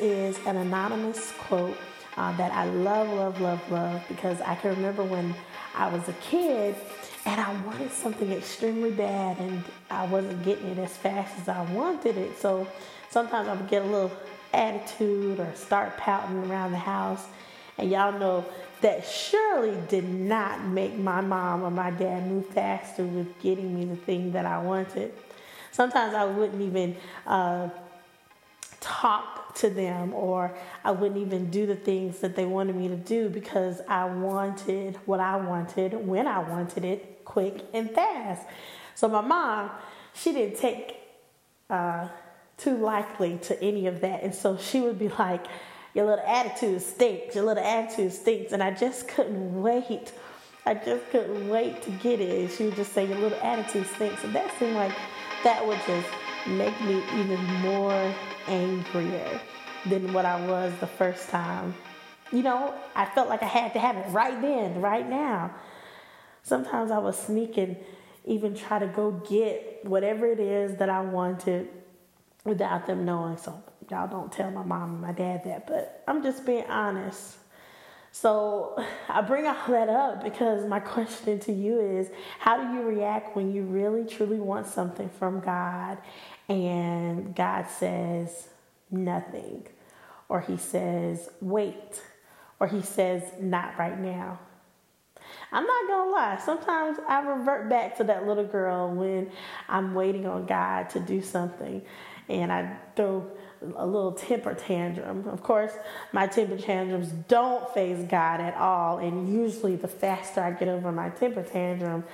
is an anonymous quote uh, that I love, love, love, love because I can remember when I was a kid and I wanted something extremely bad and I wasn't getting it as fast as I wanted it. So sometimes I would get a little attitude or start pouting around the house. And y'all know that surely did not make my mom or my dad move faster with getting me the thing that I wanted. Sometimes I wouldn't even uh, talk to them or I wouldn't even do the things that they wanted me to do because I wanted what I wanted when I wanted it quick and fast. So my mom, she didn't take uh, too likely to any of that. And so she would be like, Your little attitude stinks, your little attitude stinks. And I just couldn't wait. I just couldn't wait to get it. And she would just say, Your little attitude stinks. And that seemed like that would just make me even more angrier than what I was the first time. You know, I felt like I had to have it right then, right now. Sometimes I was sneaking, even try to go get whatever it is that I wanted without them knowing. So y'all don't tell my mom and my dad that, but I'm just being honest. So I bring all that up because my question to you is how do you react when you really truly want something from God and God says nothing? Or he says, wait. Or he says, not right now. I'm not gonna lie, sometimes I revert back to that little girl when I'm waiting on God to do something and I throw a little temper tantrum. Of course, my temper tantrums don't faze God at all, and usually the faster I get over my temper tantrum,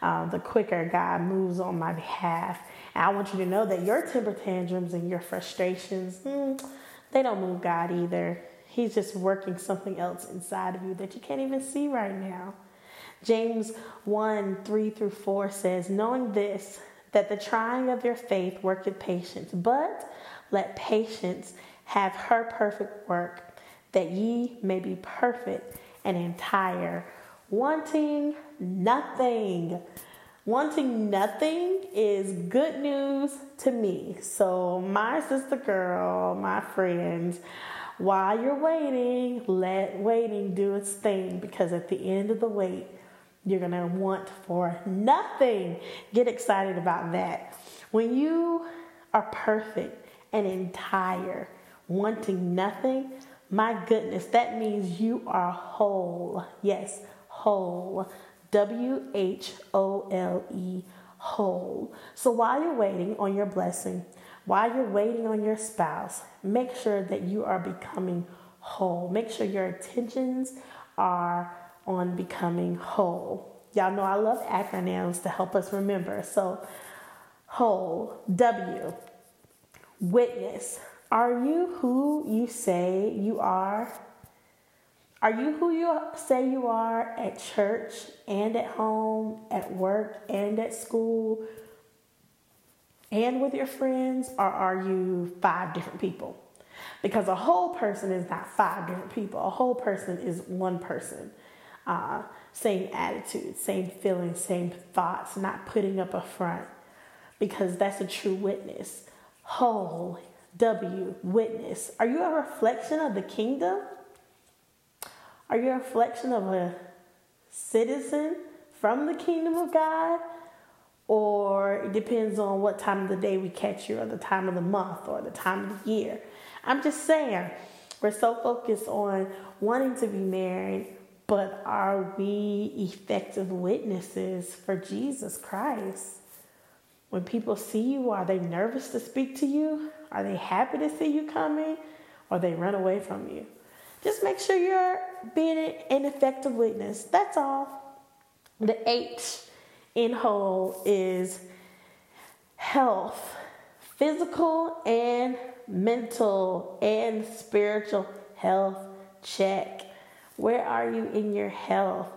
uh, the quicker God moves on my behalf. I want you to know that your temper tantrums and your frustrations, mm, they don't move God either. He's just working something else inside of you that you can't even see right now. James 1 3 through 4 says, Knowing this, that the trying of your faith worketh patience, but let patience have her perfect work, that ye may be perfect and entire, wanting nothing. Wanting nothing is good news to me. So, my sister girl, my friends, while you're waiting, let waiting do its thing because at the end of the wait, you're going to want for nothing. Get excited about that. When you are perfect and entire, wanting nothing, my goodness, that means you are whole. Yes, whole. W H O L E, whole. So while you're waiting on your blessing, while you're waiting on your spouse, make sure that you are becoming whole. Make sure your attentions are on becoming whole. Y'all know I love acronyms to help us remember. So, whole, W, witness. Are you who you say you are? Are you who you say you are at church and at home, at work and at school, and with your friends? Or are you five different people? Because a whole person is not five different people, a whole person is one person uh, same attitude, same feelings, same thoughts, not putting up a front because that's a true witness. Whole, W, witness. Are you a reflection of the kingdom? Are you a reflection of a citizen from the kingdom of God? Or it depends on what time of the day we catch you, or the time of the month, or the time of the year. I'm just saying, we're so focused on wanting to be married but are we effective witnesses for Jesus Christ? When people see you, are they nervous to speak to you? Are they happy to see you coming? Or they run away from you? Just make sure you're being an effective witness. That's all. The H in whole is health, physical and mental and spiritual health check. Where are you in your health?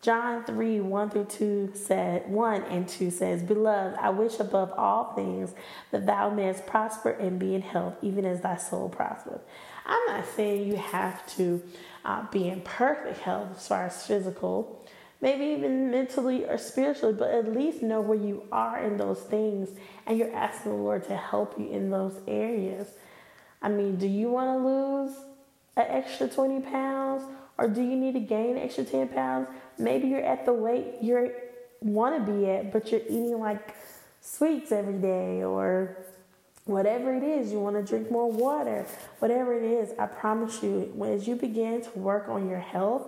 John 3 1 through 2 said, 1 and 2 says, Beloved, I wish above all things that thou mayest prosper and be in health, even as thy soul prospereth. I'm not saying you have to uh, be in perfect health as far as physical, maybe even mentally or spiritually, but at least know where you are in those things and you're asking the Lord to help you in those areas. I mean, do you want to lose an extra 20 pounds or do you need to gain extra 10 pounds? Maybe you're at the weight you want to be at, but you're eating like sweets every day or whatever it is. You want to drink more water, whatever it is. I promise you, as you begin to work on your health,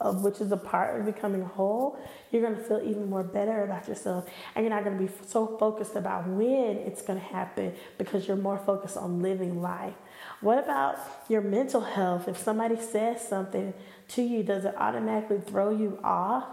of which is a part of becoming whole, you're going to feel even more better about yourself. And you're not going to be so focused about when it's going to happen because you're more focused on living life. What about your mental health? If somebody says something to you, does it automatically throw you off?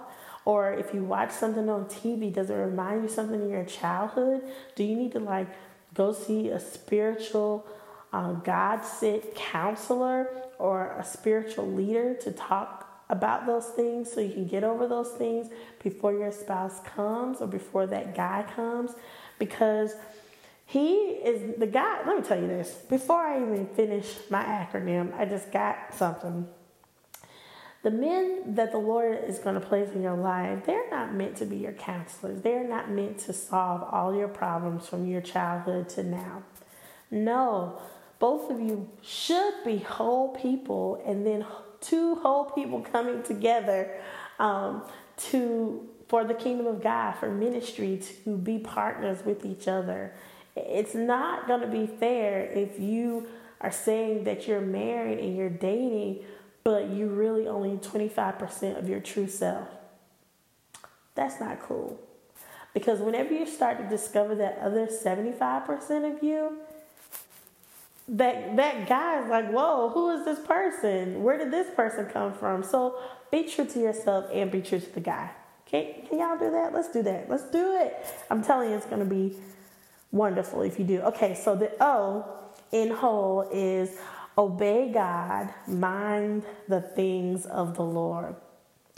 Or if you watch something on TV, does it remind you something in your childhood? Do you need to like go see a spiritual uh, God sent counselor or a spiritual leader to talk about those things so you can get over those things before your spouse comes or before that guy comes? Because he is the guy. Let me tell you this before I even finish my acronym, I just got something. The men that the Lord is going to place in your life, they're not meant to be your counselors. They're not meant to solve all your problems from your childhood to now. No, both of you should be whole people and then two whole people coming together um, to for the kingdom of God, for ministry, to be partners with each other it's not going to be fair if you are saying that you're married and you're dating, but you really only 25% of your true self. That's not cool. Because whenever you start to discover that other 75% of you, that that guy is like, whoa, who is this person? Where did this person come from? So be true to yourself and be true to the guy. Okay, can y'all do that? Let's do that. Let's do it. I'm telling you, it's to be wonderful if you do. Okay, so the O in whole is obey God, mind the things of the Lord.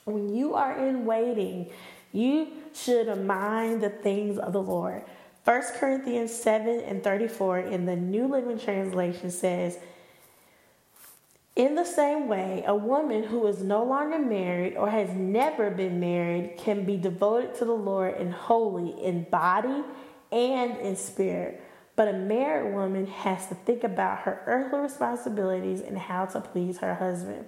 When you are in waiting, you should mind the things of the Lord. 1 Corinthians 7 and 34 in the New Living Translation says, in the same way, a woman who is no longer married or has never been married can be devoted to the Lord and holy in body and in spirit. But a married woman has to think about her earthly responsibilities and how to please her husband.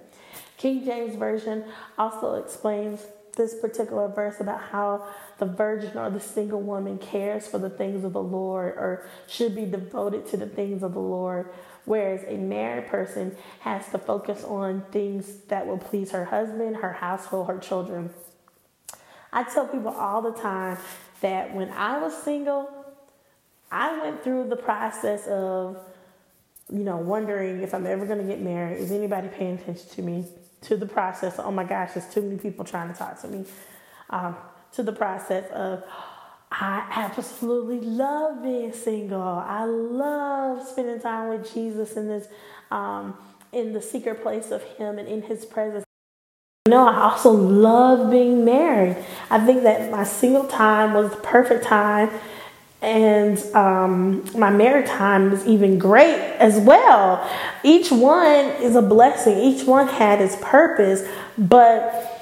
King James Version also explains this particular verse about how the virgin or the single woman cares for the things of the Lord or should be devoted to the things of the Lord, whereas a married person has to focus on things that will please her husband, her household, her children. I tell people all the time that when I was single, I went through the process of, you know, wondering if I'm ever going to get married. Is anybody paying attention to me? To the process, oh my gosh, there's too many people trying to talk to me. Um, to the process of, I absolutely love being single. I love spending time with Jesus in this, um, in the secret place of Him and in His presence. Know, I also love being married. I think that my single time was the perfect time, and um, my married time was even great as well. Each one is a blessing, each one had its purpose, but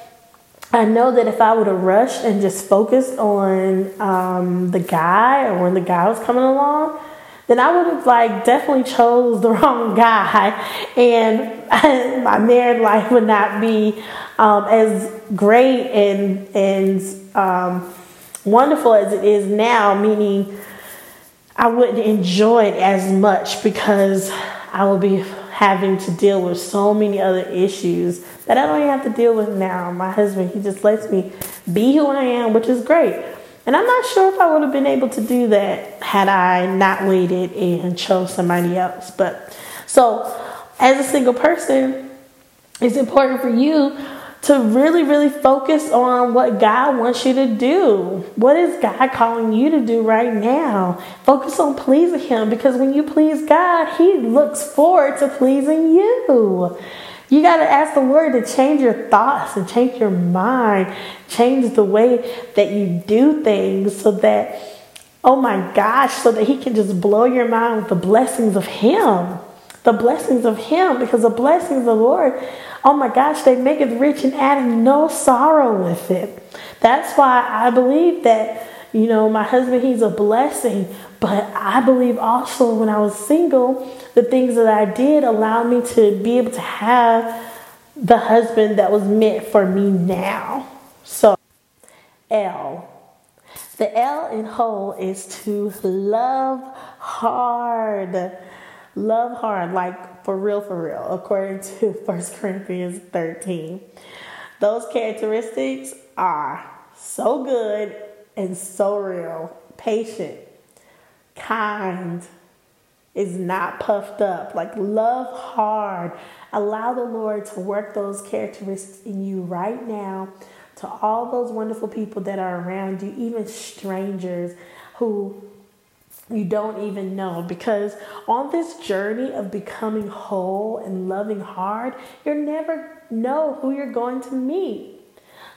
I know that if I would have rushed and just focused on um, the guy or when the guy was coming along, then I would have like definitely chose the wrong guy, and my married life would not be um, as great and and um, wonderful as it is now. Meaning, I wouldn't enjoy it as much because I will be having to deal with so many other issues that I don't even have to deal with now. My husband, he just lets me be who I am, which is great. And I'm not sure if I would have been able to do that had I not waited and chose somebody else. But so, as a single person, it's important for you to really, really focus on what God wants you to do. What is God calling you to do right now? Focus on pleasing Him because when you please God, He looks forward to pleasing you. You got to ask the Lord to change your thoughts and change your mind, change the way that you do things so that, oh my gosh, so that He can just blow your mind with the blessings of Him. The blessings of Him, because the blessings of the Lord, oh my gosh, they make it rich and add no sorrow with it. That's why I believe that You know, my husband, he's a blessing. But I believe also when I was single, the things that I did allowed me to be able to have the husband that was meant for me now. So, L. The L in whole is to love hard. Love hard, like for real, for real, according to 1 Corinthians 13. Those characteristics are so good and so real. Patient, kind, is not puffed up. Like love hard. Allow the Lord to work those characteristics in you right now to all those wonderful people that are around you, even strangers who you don't even know because on this journey of becoming whole and loving hard, you never know who you're going to meet.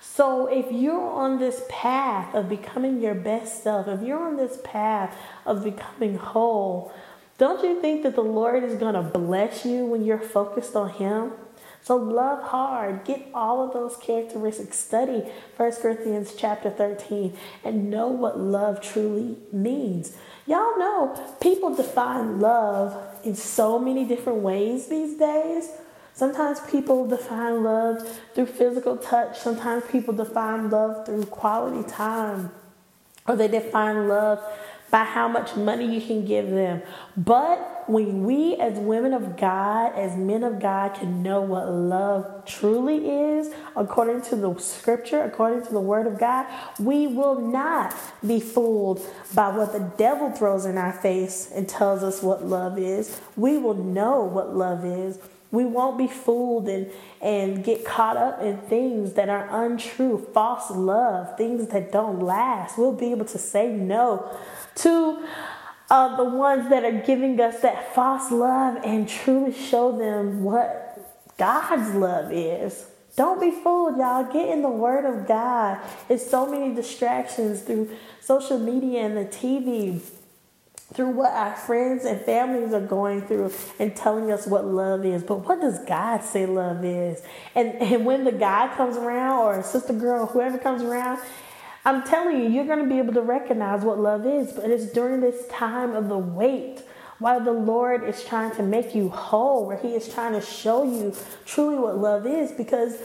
So if you're on this path of becoming your best self, if you're on this path of becoming whole, don't you think that the Lord is going to bless you when you're focused on Him? So love hard. Get all of those characteristics. Study 1 Corinthians chapter 13 and know what love truly means. Y'all know people define love in so many different ways these days. Sometimes people define love through physical touch. Sometimes people define love through quality time. Or they define love by how much money you can give them. But when we, as women of God, as men of God, can know what love truly is, according to the scripture, according to the word of God, we will not be fooled by what the devil throws in our face and tells us what love is. We will know what love is. We won't be fooled and, and get caught up in things that are untrue, false love, things that don't last. We'll be able to say no to the ones that are giving us that false love and truly show them what God's love is. Don't be fooled, y'all. Get in the Word of God. It's so many distractions through social media and the TV through what our friends and families are going through and telling us what love is. But what does God say love is? And, and when the guy comes around or a sister girl, whoever comes around, I'm telling you, you're going to be able to recognize what love is. But it's during this time of the wait while the Lord is trying to make you whole, where He is trying to show you truly what love is. Because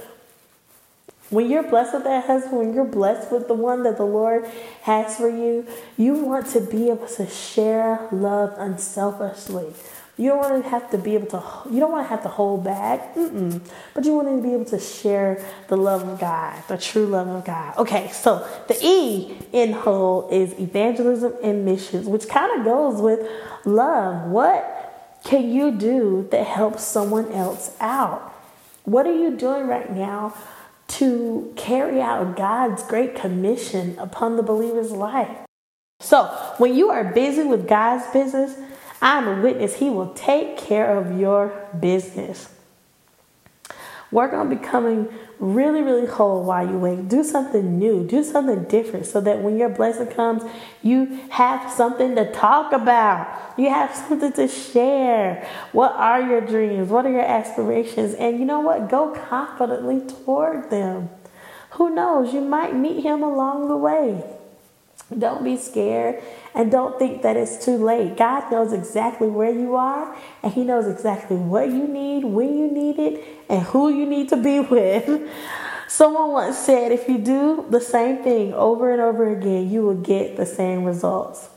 when you're blessed with that husband, when you're blessed with the one that the Lord has for you, you want to be able to share love unselfishly. You don't want to have to be able to, you don't want to have to hold back, Mm-mm. but you want to be able to share the love of God, the true love of God. Okay, so the E in whole is evangelism and missions, which kind of goes with love. What can you do that helps someone else out? What are you doing right now to carry out God's great commission upon the believer's life. So, when you are busy with God's business, I'm a witness, He will take care of your business. Work on becoming really, really whole while you wait. Do something new, do something different so that when your blessing comes, you have something to talk about. You have something to share. What are your dreams? What are your aspirations? And you know what? Go confidently toward them. Who knows? You might meet him along the way. Don't be scared and don't think that it's too late. God knows exactly where you are, and He knows exactly what you need, when you need it, and who you need to be with. Someone once said, if you do the same thing over and over again, you will get the same results.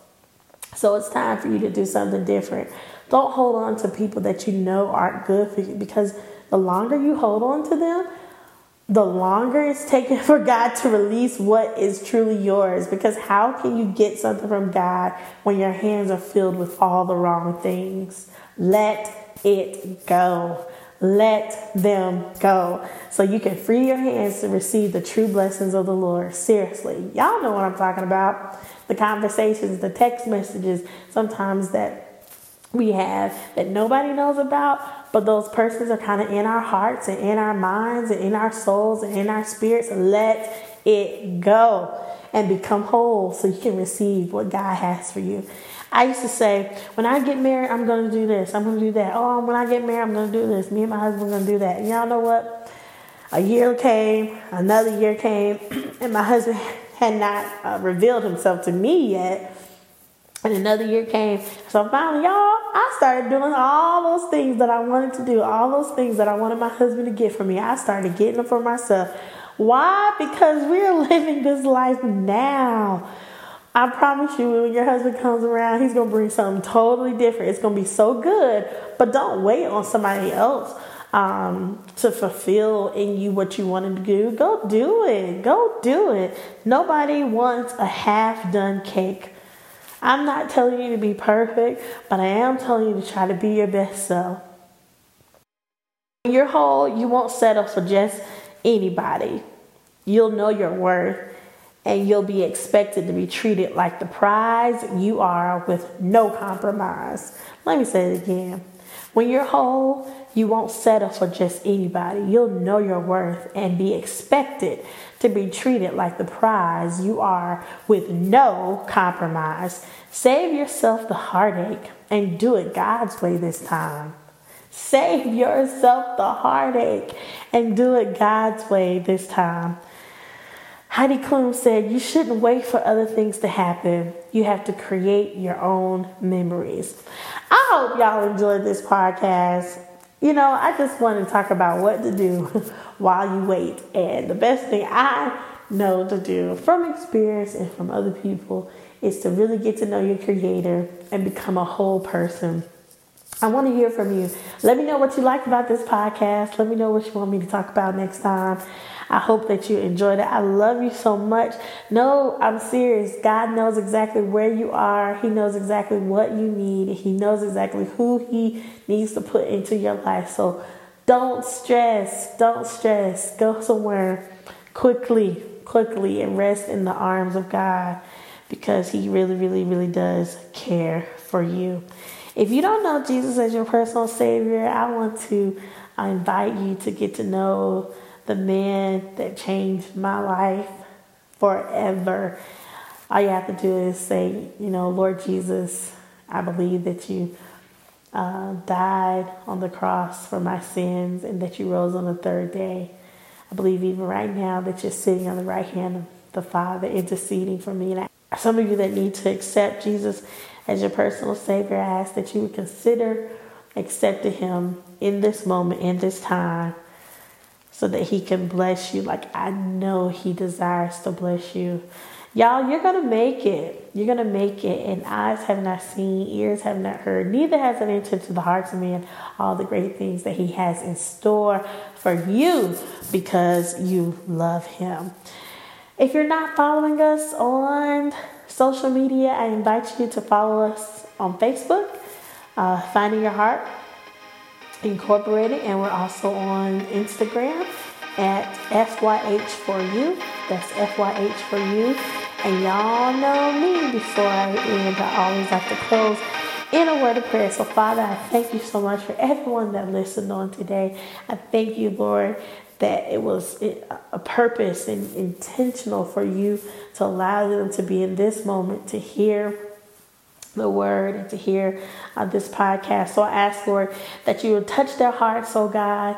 So it's time for you to do something different. Don't hold on to people that you know aren't good for you because the longer you hold on to them, the longer it's taken for God to release what is truly yours. Because how can you get something from God when your hands are filled with all the wrong things? Let it go. Let them go. So you can free your hands to receive the true blessings of the Lord. Seriously, y'all know what I'm talking about. The conversations, the text messages, sometimes that we have that nobody knows about, but those persons are kind of in our hearts and in our minds and in our souls and in our spirits. Let it go and become whole so you can receive what God has for you. I used to say, when I get married, I'm going to do this, I'm going to do that. Oh, when I get married, I'm going to do this. Me and my husband are going to do that. And y'all know what? A year came, another year came, and my husband had not uh, revealed himself to me yet. And another year came. So finally, y'all, I started doing all those things that I wanted to do, all those things that I wanted my husband to get for me. I started getting them for myself. Why? Because we're living this life now. I promise you, when your husband comes around, he's going to bring something totally different. It's going to be so good, but don't wait on somebody else um, to fulfill in you what you wanted to do. Go do it. Go do it. Nobody wants a half done cake. I'm not telling you to be perfect, but I am telling you to try to be your best self. When you're whole, you won't settle for just anybody. You'll know your worth and you'll be expected to be treated like the prize you are with no compromise. Let me say it again. When you're whole, you won't settle for just anybody. You'll know your worth and be expected to be treated like the prize you are with no compromise. Save yourself the heartache and do it God's way this time. Save yourself the heartache and do it God's way this time. Heidi Klum said, You shouldn't wait for other things to happen. You have to create your own memories. I hope y'all enjoyed this podcast. You know, I just want to talk about what to do while you wait. And the best thing I know to do from experience and from other people is to really get to know your creator and become a whole person. I want to hear from you. Let me know what you like about this podcast. Let me know what you want me to talk about next time. I hope that you enjoyed it. I love you so much. No, I'm serious. God knows exactly where you are. He knows exactly what you need. He knows exactly who He needs to put into your life. So don't stress. Don't stress. Go somewhere quickly, quickly, and rest in the arms of God because He really, really, really does care for you. If you don't know Jesus as your personal Savior, I want to invite you to get to know the man that changed my life forever. All you have to do is say, you know, Lord Jesus, I believe that you uh, died on the cross for my sins and that you rose on the third day. I believe even right now that you're sitting on the right hand of the Father interceding for me. And I, some of you that need to accept Jesus as your personal Savior, I ask that you would consider accepting Him in this moment, in this time so that He can bless you like I know He desires to bless you. Y'all, you're going to make it. You're going to make it. And eyes have not seen, ears have not heard, neither has it entered to the hearts of men all the great things that He has in store for you because you love Him. If you're not following us on social media, I invite you to follow us on Facebook, uh, Finding Your Heart Incorporated, and we're also on Instagram at FYH for you. That's FYH for you. And y'all know me before I end, I always have to close in a word of prayer. So, Father, I thank you so much for everyone that listened on today. I thank you, Lord, that it was a purpose and intentional for you to allow them to be in this moment to hear the word and to hear uh, this podcast. So I ask, Lord, that you would touch their hearts, oh God,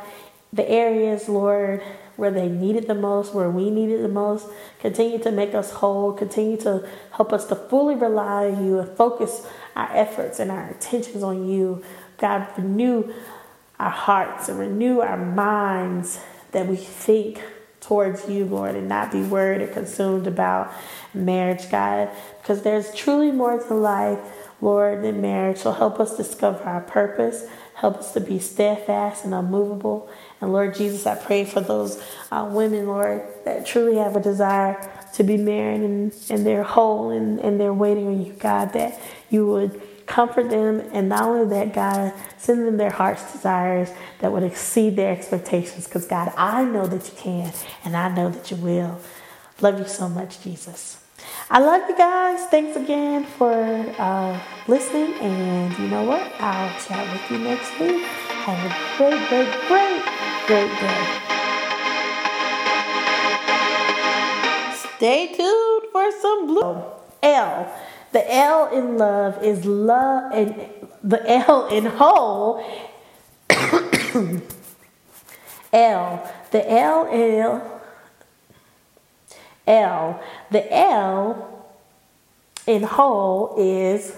the areas, Lord, where they needed the most, where we needed the most. Continue to make us whole. Continue to help us to fully rely on you and focus our efforts and our attentions on you. God, renew our hearts and renew our minds that we think towards you, Lord, and not be worried or consumed about marriage, God, because there's truly more to life, Lord, than marriage. So help us discover our purpose. Help us to be steadfast and unmovable. And Lord Jesus, I pray for those uh, women, Lord, that truly have a desire to be married and, and they're whole and, and they're waiting on you, God, that you would comfort them and not only that, God, send them their heart's desires that would exceed their expectations. Because, God, I know that you can and I know that you will. Love you so much, Jesus. I love you guys. Thanks again for uh, listening. And you know what? I'll chat with you next week. Have a great, great, great, Stay tuned for some blue. L. The L in love is love, and the L in whole. L. The L in L. The L in whole is